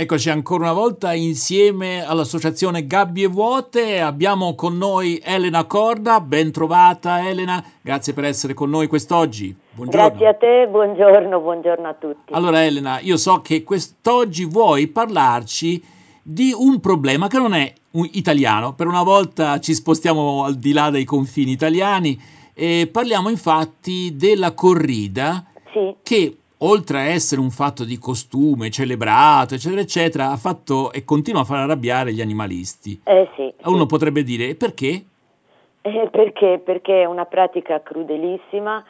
Eccoci ancora una volta insieme all'associazione Gabbie Vuote. Abbiamo con noi Elena Corda. Ben trovata Elena, grazie per essere con noi quest'oggi. Buongiorno. Grazie a te, buongiorno, buongiorno a tutti. Allora Elena, io so che quest'oggi vuoi parlarci di un problema che non è italiano. Per una volta ci spostiamo al di là dei confini italiani e parliamo infatti della corrida sì. che oltre a essere un fatto di costume celebrato, eccetera, eccetera, ha fatto e continua a far arrabbiare gli animalisti. Eh sì. Uno sì. potrebbe dire perché? Eh, perché? Perché è una pratica crudelissima,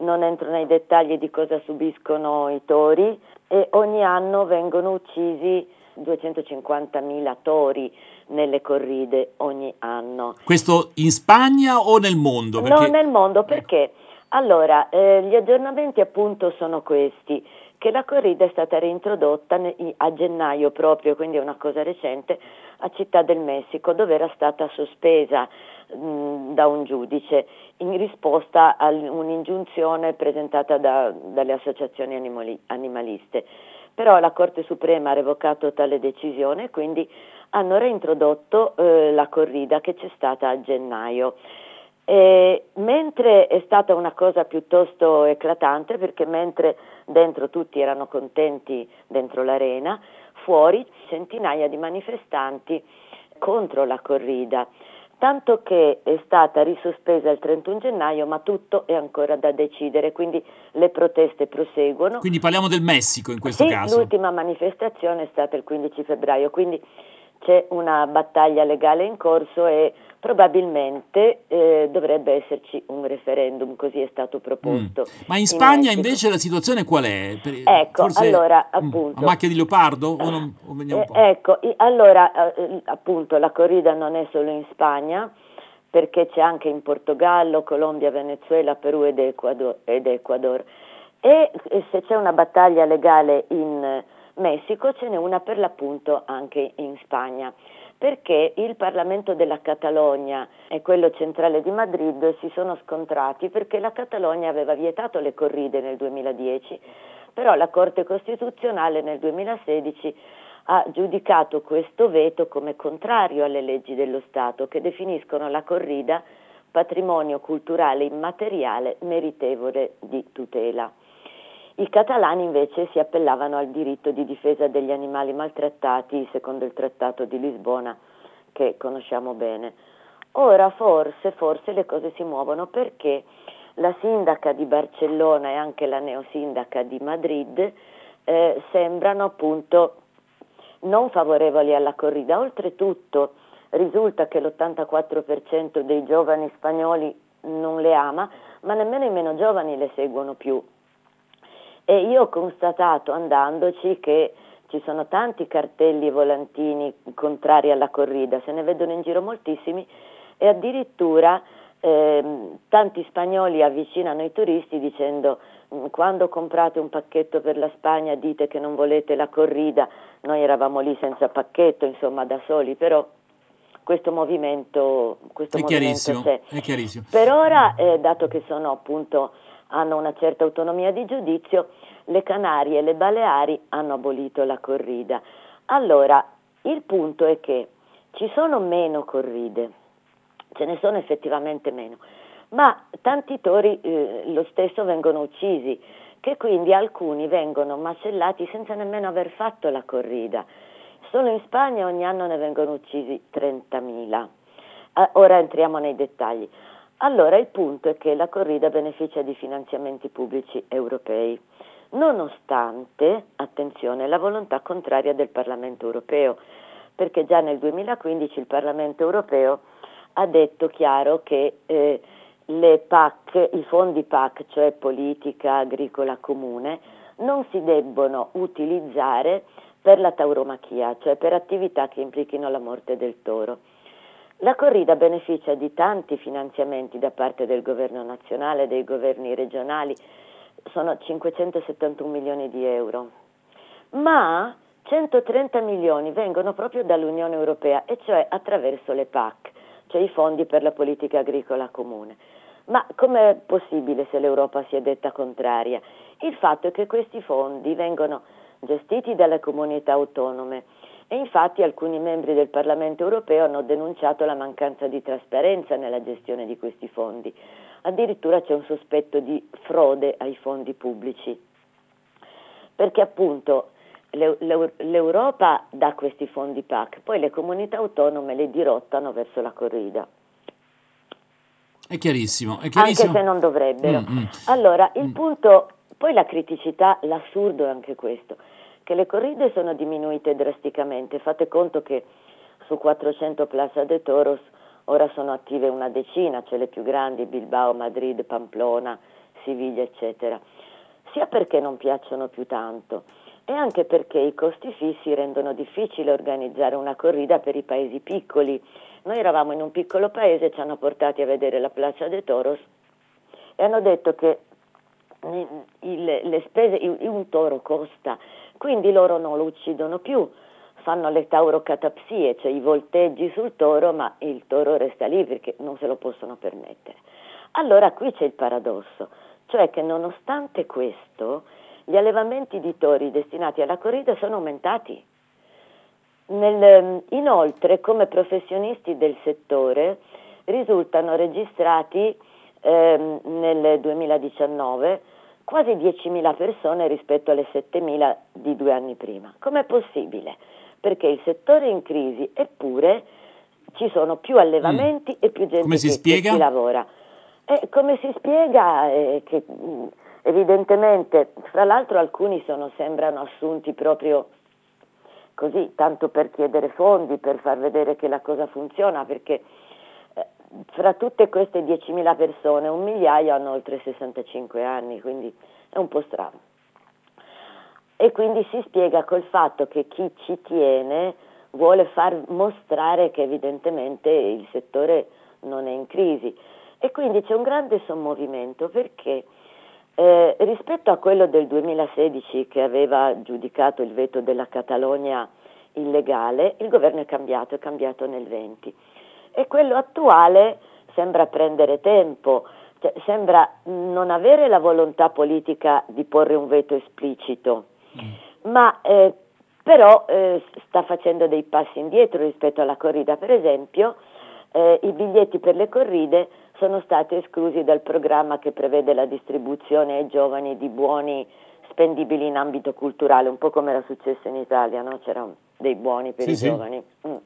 non entro nei dettagli di cosa subiscono i tori e ogni anno vengono uccisi 250.000 tori nelle corride ogni anno. Questo in Spagna o nel mondo? Perché... No, nel mondo perché? Allora, eh, gli aggiornamenti appunto sono questi, che la corrida è stata reintrodotta a gennaio proprio, quindi è una cosa recente, a Città del Messico, dove era stata sospesa mh, da un giudice in risposta a un'ingiunzione presentata da, dalle associazioni animali, animaliste. Però la Corte Suprema ha revocato tale decisione e quindi hanno reintrodotto eh, la corrida che c'è stata a gennaio. E mentre è stata una cosa piuttosto eclatante, perché mentre dentro tutti erano contenti dentro l'arena, fuori centinaia di manifestanti contro la corrida, tanto che è stata risospesa il 31 gennaio, ma tutto è ancora da decidere, quindi le proteste proseguono. Quindi parliamo del Messico in questo sì, caso. L'ultima manifestazione è stata il 15 febbraio, quindi c'è una battaglia legale in corso e probabilmente eh, dovrebbe esserci un referendum, così è stato proposto. Mm. Ma in Spagna in invece la situazione qual è? Per, ecco, forse, allora mm, appunto... a macchia di leopardo? O non, o eh, ecco, allora eh, appunto la corrida non è solo in Spagna, perché c'è anche in Portogallo, Colombia, Venezuela, Perù ed Ecuador. Ed Ecuador. E se c'è una battaglia legale in Messico, ce n'è una per l'appunto anche in Spagna perché il Parlamento della Catalogna e quello centrale di Madrid si sono scontrati perché la Catalogna aveva vietato le corride nel 2010, però la Corte Costituzionale nel 2016 ha giudicato questo veto come contrario alle leggi dello Stato che definiscono la corrida patrimonio culturale immateriale meritevole di tutela. I catalani invece si appellavano al diritto di difesa degli animali maltrattati secondo il Trattato di Lisbona che conosciamo bene. Ora forse, forse le cose si muovono perché la sindaca di Barcellona e anche la neosindaca di Madrid eh, sembrano appunto non favorevoli alla corrida. Oltretutto risulta che l'84% dei giovani spagnoli non le ama, ma nemmeno i meno giovani le seguono più. E io ho constatato andandoci che ci sono tanti cartelli e volantini contrari alla corrida, se ne vedono in giro moltissimi e addirittura eh, tanti spagnoli avvicinano i turisti dicendo mm, quando comprate un pacchetto per la Spagna dite che non volete la corrida, noi eravamo lì senza pacchetto, insomma da soli, però questo movimento, questo è, movimento chiarissimo, è chiarissimo. Per ora, eh, dato che sono appunto hanno una certa autonomia di giudizio, le Canarie e le Baleari hanno abolito la corrida. Allora, il punto è che ci sono meno corride, ce ne sono effettivamente meno, ma tanti tori eh, lo stesso vengono uccisi, che quindi alcuni vengono macellati senza nemmeno aver fatto la corrida. Solo in Spagna ogni anno ne vengono uccisi 30.000. Eh, ora entriamo nei dettagli. Allora il punto è che la corrida beneficia di finanziamenti pubblici europei, nonostante, attenzione, la volontà contraria del Parlamento europeo, perché già nel 2015 il Parlamento europeo ha detto chiaro che eh, PAC, i fondi PAC, cioè politica agricola comune, non si debbono utilizzare per la tauromachia, cioè per attività che implichino la morte del toro. La corrida beneficia di tanti finanziamenti da parte del governo nazionale, dei governi regionali, sono 571 milioni di euro, ma 130 milioni vengono proprio dall'Unione Europea e cioè attraverso le PAC, cioè i fondi per la politica agricola comune. Ma com'è possibile se l'Europa si è detta contraria? Il fatto è che questi fondi vengono gestiti dalle comunità autonome e infatti alcuni membri del Parlamento europeo hanno denunciato la mancanza di trasparenza nella gestione di questi fondi. Addirittura c'è un sospetto di frode ai fondi pubblici, perché appunto l'Europa dà questi fondi PAC, poi le comunità autonome le dirottano verso la corrida. È chiarissimo, è chiarissimo. Anche se non dovrebbero. Mm-hmm. Allora, il mm. punto, poi la criticità, l'assurdo è anche questo, che le corride sono diminuite drasticamente. Fate conto che su 400 Plaza de Toros ora sono attive una decina, cioè le più grandi, Bilbao, Madrid, Pamplona, Siviglia, eccetera. Sia perché non piacciono più tanto, e anche perché i costi fissi rendono difficile organizzare una corrida per i paesi piccoli. Noi eravamo in un piccolo paese, ci hanno portati a vedere la Plaza de Toros e hanno detto che il, le spese, un toro costa, quindi loro non lo uccidono più, fanno le taurocatapsie, cioè i volteggi sul toro, ma il toro resta lì perché non se lo possono permettere. Allora qui c'è il paradosso, cioè che nonostante questo gli allevamenti di tori destinati alla corrida sono aumentati. Nel, inoltre, come professionisti del settore, risultano registrati ehm, nel 2019 quasi 10.000 persone rispetto alle 7.000 di due anni prima. Com'è possibile? Perché il settore è in crisi, eppure ci sono più allevamenti mm. e più gente che, che, ci lavora. E come si spiega eh, che mm, Evidentemente, fra l'altro alcuni sono, sembrano assunti proprio così, tanto per chiedere fondi, per far vedere che la cosa funziona, perché eh, fra tutte queste 10.000 persone un migliaio hanno oltre 65 anni, quindi è un po' strano. E quindi si spiega col fatto che chi ci tiene vuole far mostrare che evidentemente il settore non è in crisi. E quindi c'è un grande sommovimento perché eh, rispetto a quello del 2016 che aveva giudicato il veto della Catalogna illegale, il governo è cambiato, è cambiato nel 20 e quello attuale sembra prendere tempo, cioè, sembra non avere la volontà politica di porre un veto esplicito, mm. ma eh, però eh, sta facendo dei passi indietro rispetto alla corrida, per esempio eh, i biglietti per le corride sono stati esclusi dal programma che prevede la distribuzione ai giovani di buoni spendibili in ambito culturale, un po' come era successo in Italia, no? c'erano dei buoni per sì, i sì. giovani. Mm.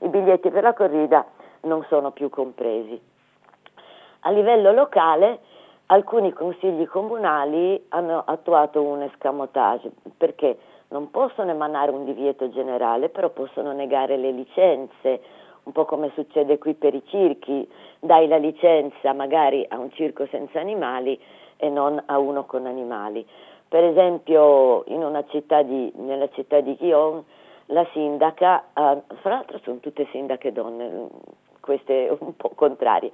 I biglietti per la corrida non sono più compresi. A livello locale alcuni consigli comunali hanno attuato un escamotage perché non possono emanare un divieto generale, però possono negare le licenze un po' come succede qui per i circhi, dai la licenza magari a un circo senza animali e non a uno con animali. Per esempio città di, nella città di Chion la sindaca, eh, fra l'altro sono tutte sindache donne, queste un po' contrarie,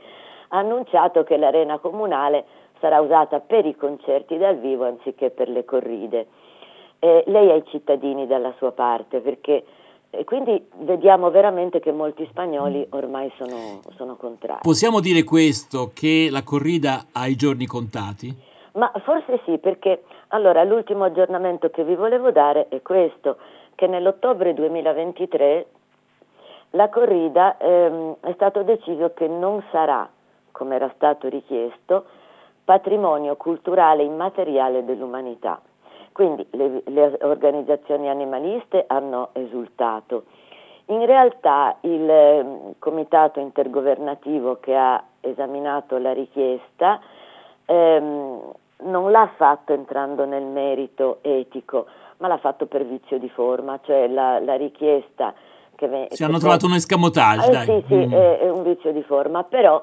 ha annunciato che l'arena comunale sarà usata per i concerti dal vivo anziché per le corride. Eh, lei ha i cittadini dalla sua parte perché e quindi vediamo veramente che molti spagnoli ormai sono, sono contrari. Possiamo dire questo, che la corrida ha i giorni contati? Ma forse sì, perché allora l'ultimo aggiornamento che vi volevo dare è questo, che nell'ottobre 2023 la corrida ehm, è stato deciso che non sarà, come era stato richiesto, patrimonio culturale immateriale dell'umanità. Quindi le, le organizzazioni animaliste hanno esultato. In realtà il eh, comitato intergovernativo che ha esaminato la richiesta ehm, non l'ha fatto entrando nel merito etico, ma l'ha fatto per vizio di forma, cioè la, la richiesta che... Si che hanno trovato un escamotage, eh, Sì, sì, mm. è, è, un vizio di forma, però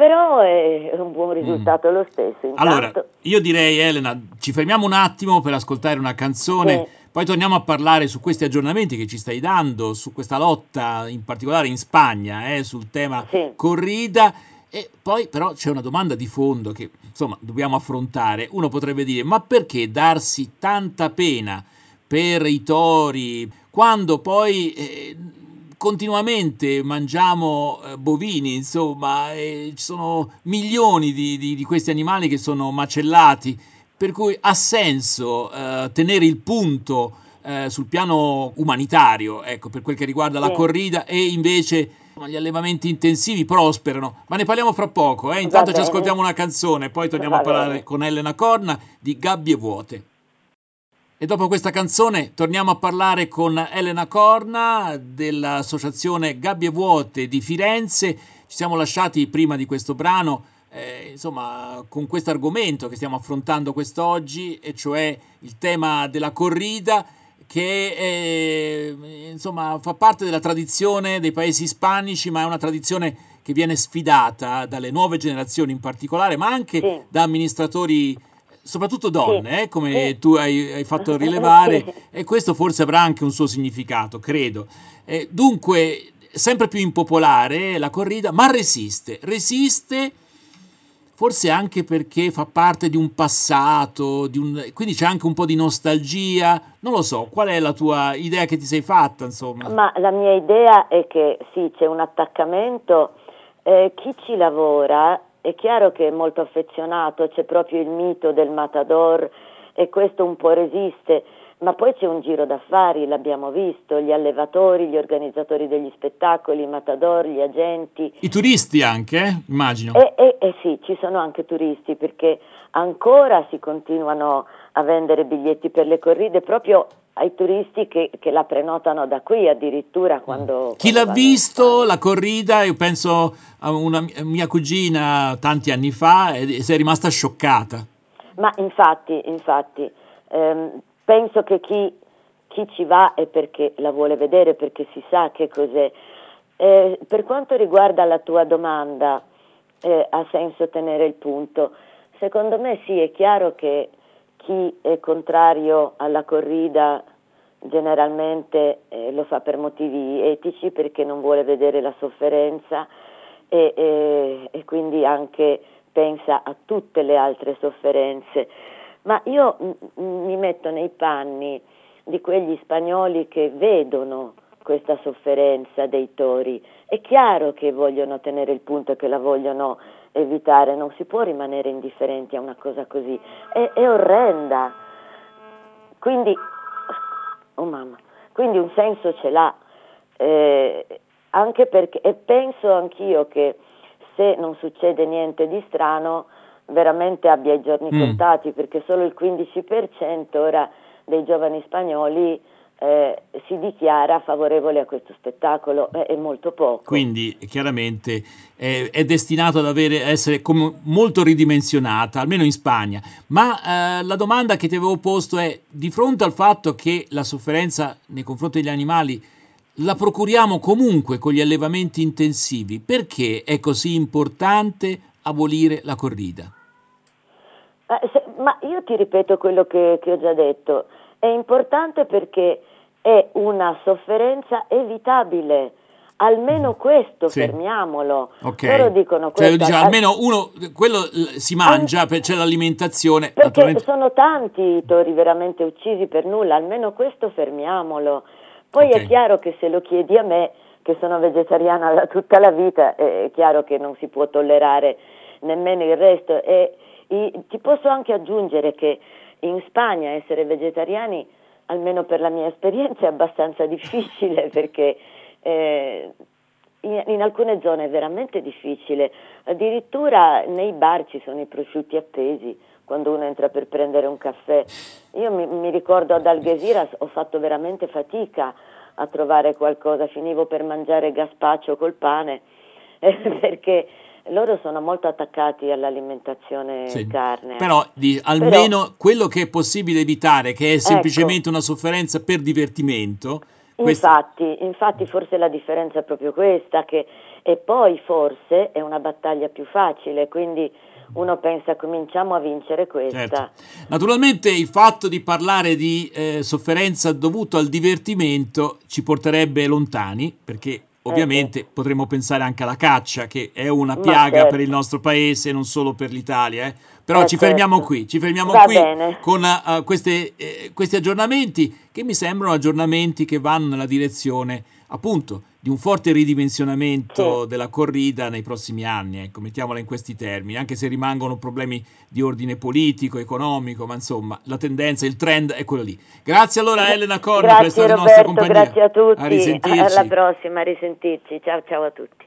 però è un buon risultato mm. lo stesso. Intanto... Allora, io direi Elena, ci fermiamo un attimo per ascoltare una canzone, sì. poi torniamo a parlare su questi aggiornamenti che ci stai dando, su questa lotta in particolare in Spagna, eh, sul tema sì. corrida. E poi però c'è una domanda di fondo che insomma dobbiamo affrontare. Uno potrebbe dire, ma perché darsi tanta pena per i tori quando poi... Eh, continuamente mangiamo eh, bovini, insomma, ci sono milioni di, di, di, questi animali che sono macellati. per cui ha senso eh, tenere il punto eh, sul piano umanitario, ecco, per quel che riguarda la corrida e invece gli allevamenti intensivi prosperano, ma ne parliamo fra poco, eh? intanto ci ascoltiamo una canzone, poi torniamo a parlare con Elena Corna di Gabbie Vuote. E dopo questa canzone torniamo a parlare con Elena Corna dell'associazione Gabbie Vuote di Firenze. Ci siamo lasciati prima di questo brano, eh, insomma, con questo argomento che stiamo affrontando quest'oggi, e cioè il tema della corrida che eh, insomma, fa parte della tradizione dei paesi ispanici, ma è una tradizione che viene sfidata dalle nuove generazioni in particolare, ma anche sì. da amministratori soprattutto donne, sì. eh, come sì. tu hai, hai, fatto rilevare, e questo forse avrà anche un suo significato, credo. Eh, dunque, sempre più impopolare la corrida, ma resiste, resiste forse anche perché fa parte di un passato, di un, quindi c'è anche un po' di nostalgia, non lo so, qual è la tua idea che ti sei fatta, insomma? Ma la mia idea è che sì, c'è un attaccamento, eh, chi ci lavora è chiaro che è molto affezionato, c'è proprio il mito del matador e questo un po' resiste, ma poi c'è un giro d'affari, l'abbiamo visto, gli allevatori, gli organizzatori degli spettacoli, i matador, gli agenti. I turisti anche, eh? immagino. Eh, eh, eh sì, ci sono anche turisti perché ancora si continuano a vendere biglietti per le corride proprio ai turisti che, che, la prenotano da qui addirittura quando... Chi quando l'ha visto la corrida, io penso a una mia cugina tanti anni fa e si è rimasta scioccata. Ma infatti, infatti, ehm, penso che chi, chi, ci va è perché la vuole vedere, perché si sa che cos'è. Eh, per quanto riguarda la tua domanda, eh, ha senso tenere il punto. Secondo me sì, è chiaro che chi è contrario alla corrida generalmente eh, lo fa per motivi etici perché non vuole vedere la sofferenza e, e, e, quindi anche pensa a tutte le altre sofferenze. Ma io m- mi metto nei panni di quegli spagnoli che vedono questa sofferenza dei tori. È chiaro che vogliono tenere il punto e che la vogliono evitare, non si può rimanere indifferenti a una cosa così, è, è orrenda. Quindi, oh mamma, quindi un senso ce l'ha, eh, anche perché, e penso anch'io che se non succede niente di strano, veramente abbia i giorni mm. contati, perché solo il 15% ora dei giovani spagnoli eh, si dichiara favorevole a questo spettacolo, è, è molto poco. Quindi chiaramente è, è destinato ad avere, essere molto ridimensionata, almeno in Spagna. Ma eh, la domanda che ti avevo posto è, di fronte al fatto che la sofferenza nei confronti degli animali la procuriamo comunque con gli allevamenti intensivi, perché è così importante abolire la corrida? Ma, se, ma io ti ripeto quello che, che ho già detto, è importante perché è una sofferenza evitabile. Almeno questo, sì. fermiamolo. Okay. Loro dicono questo. Cioè, almeno uno, quello si mangia, An- c'è l'alimentazione. Perché naturalmente... sono tanti i tori veramente uccisi per nulla, almeno questo fermiamolo. Poi okay. è chiaro che se lo chiedi a me, che sono vegetariana da tutta la vita, è chiaro che non si può tollerare nemmeno il resto. E, e ti posso anche aggiungere che in Spagna essere vegetariani almeno per la mia esperienza, è abbastanza difficile perché eh, in, in, alcune zone è veramente difficile. Addirittura nei bar ci sono i prosciutti appesi quando uno entra per prendere un caffè. Io mi, mi ricordo ad Algeciras ho fatto veramente fatica a trovare qualcosa, finivo per mangiare gazpacio col pane eh, perché loro sono molto attaccati all'alimentazione sì. carne. Però di, almeno Però, quello che è possibile evitare, che è ecco. semplicemente ecco, una sofferenza per divertimento. Infatti, infatti forse la differenza è proprio questa, che, e poi forse è una battaglia più facile, quindi uno pensa cominciamo a vincere questa. Certo. Naturalmente il fatto di parlare di eh, sofferenza dovuta al divertimento ci porterebbe lontani, perché Ovviamente eh, potremmo pensare anche alla caccia, che è una piaga certo. per il nostro paese, non solo per l'Italia. Eh. Però eh, ci fermiamo certo. qui, ci fermiamo Va qui bene. con uh, queste, eh, questi aggiornamenti che mi sembrano aggiornamenti che vanno nella direzione appunto di un forte ridimensionamento della corrida nei prossimi anni, ecco, mettiamola in questi termini, anche se rimangono problemi di ordine politico, economico, ma insomma la tendenza, il trend è quello lì. Grazie allora Elena Corna per essere stata nostra compagnia. Grazie a tutti, a alla prossima, a risentirci, ciao ciao a tutti.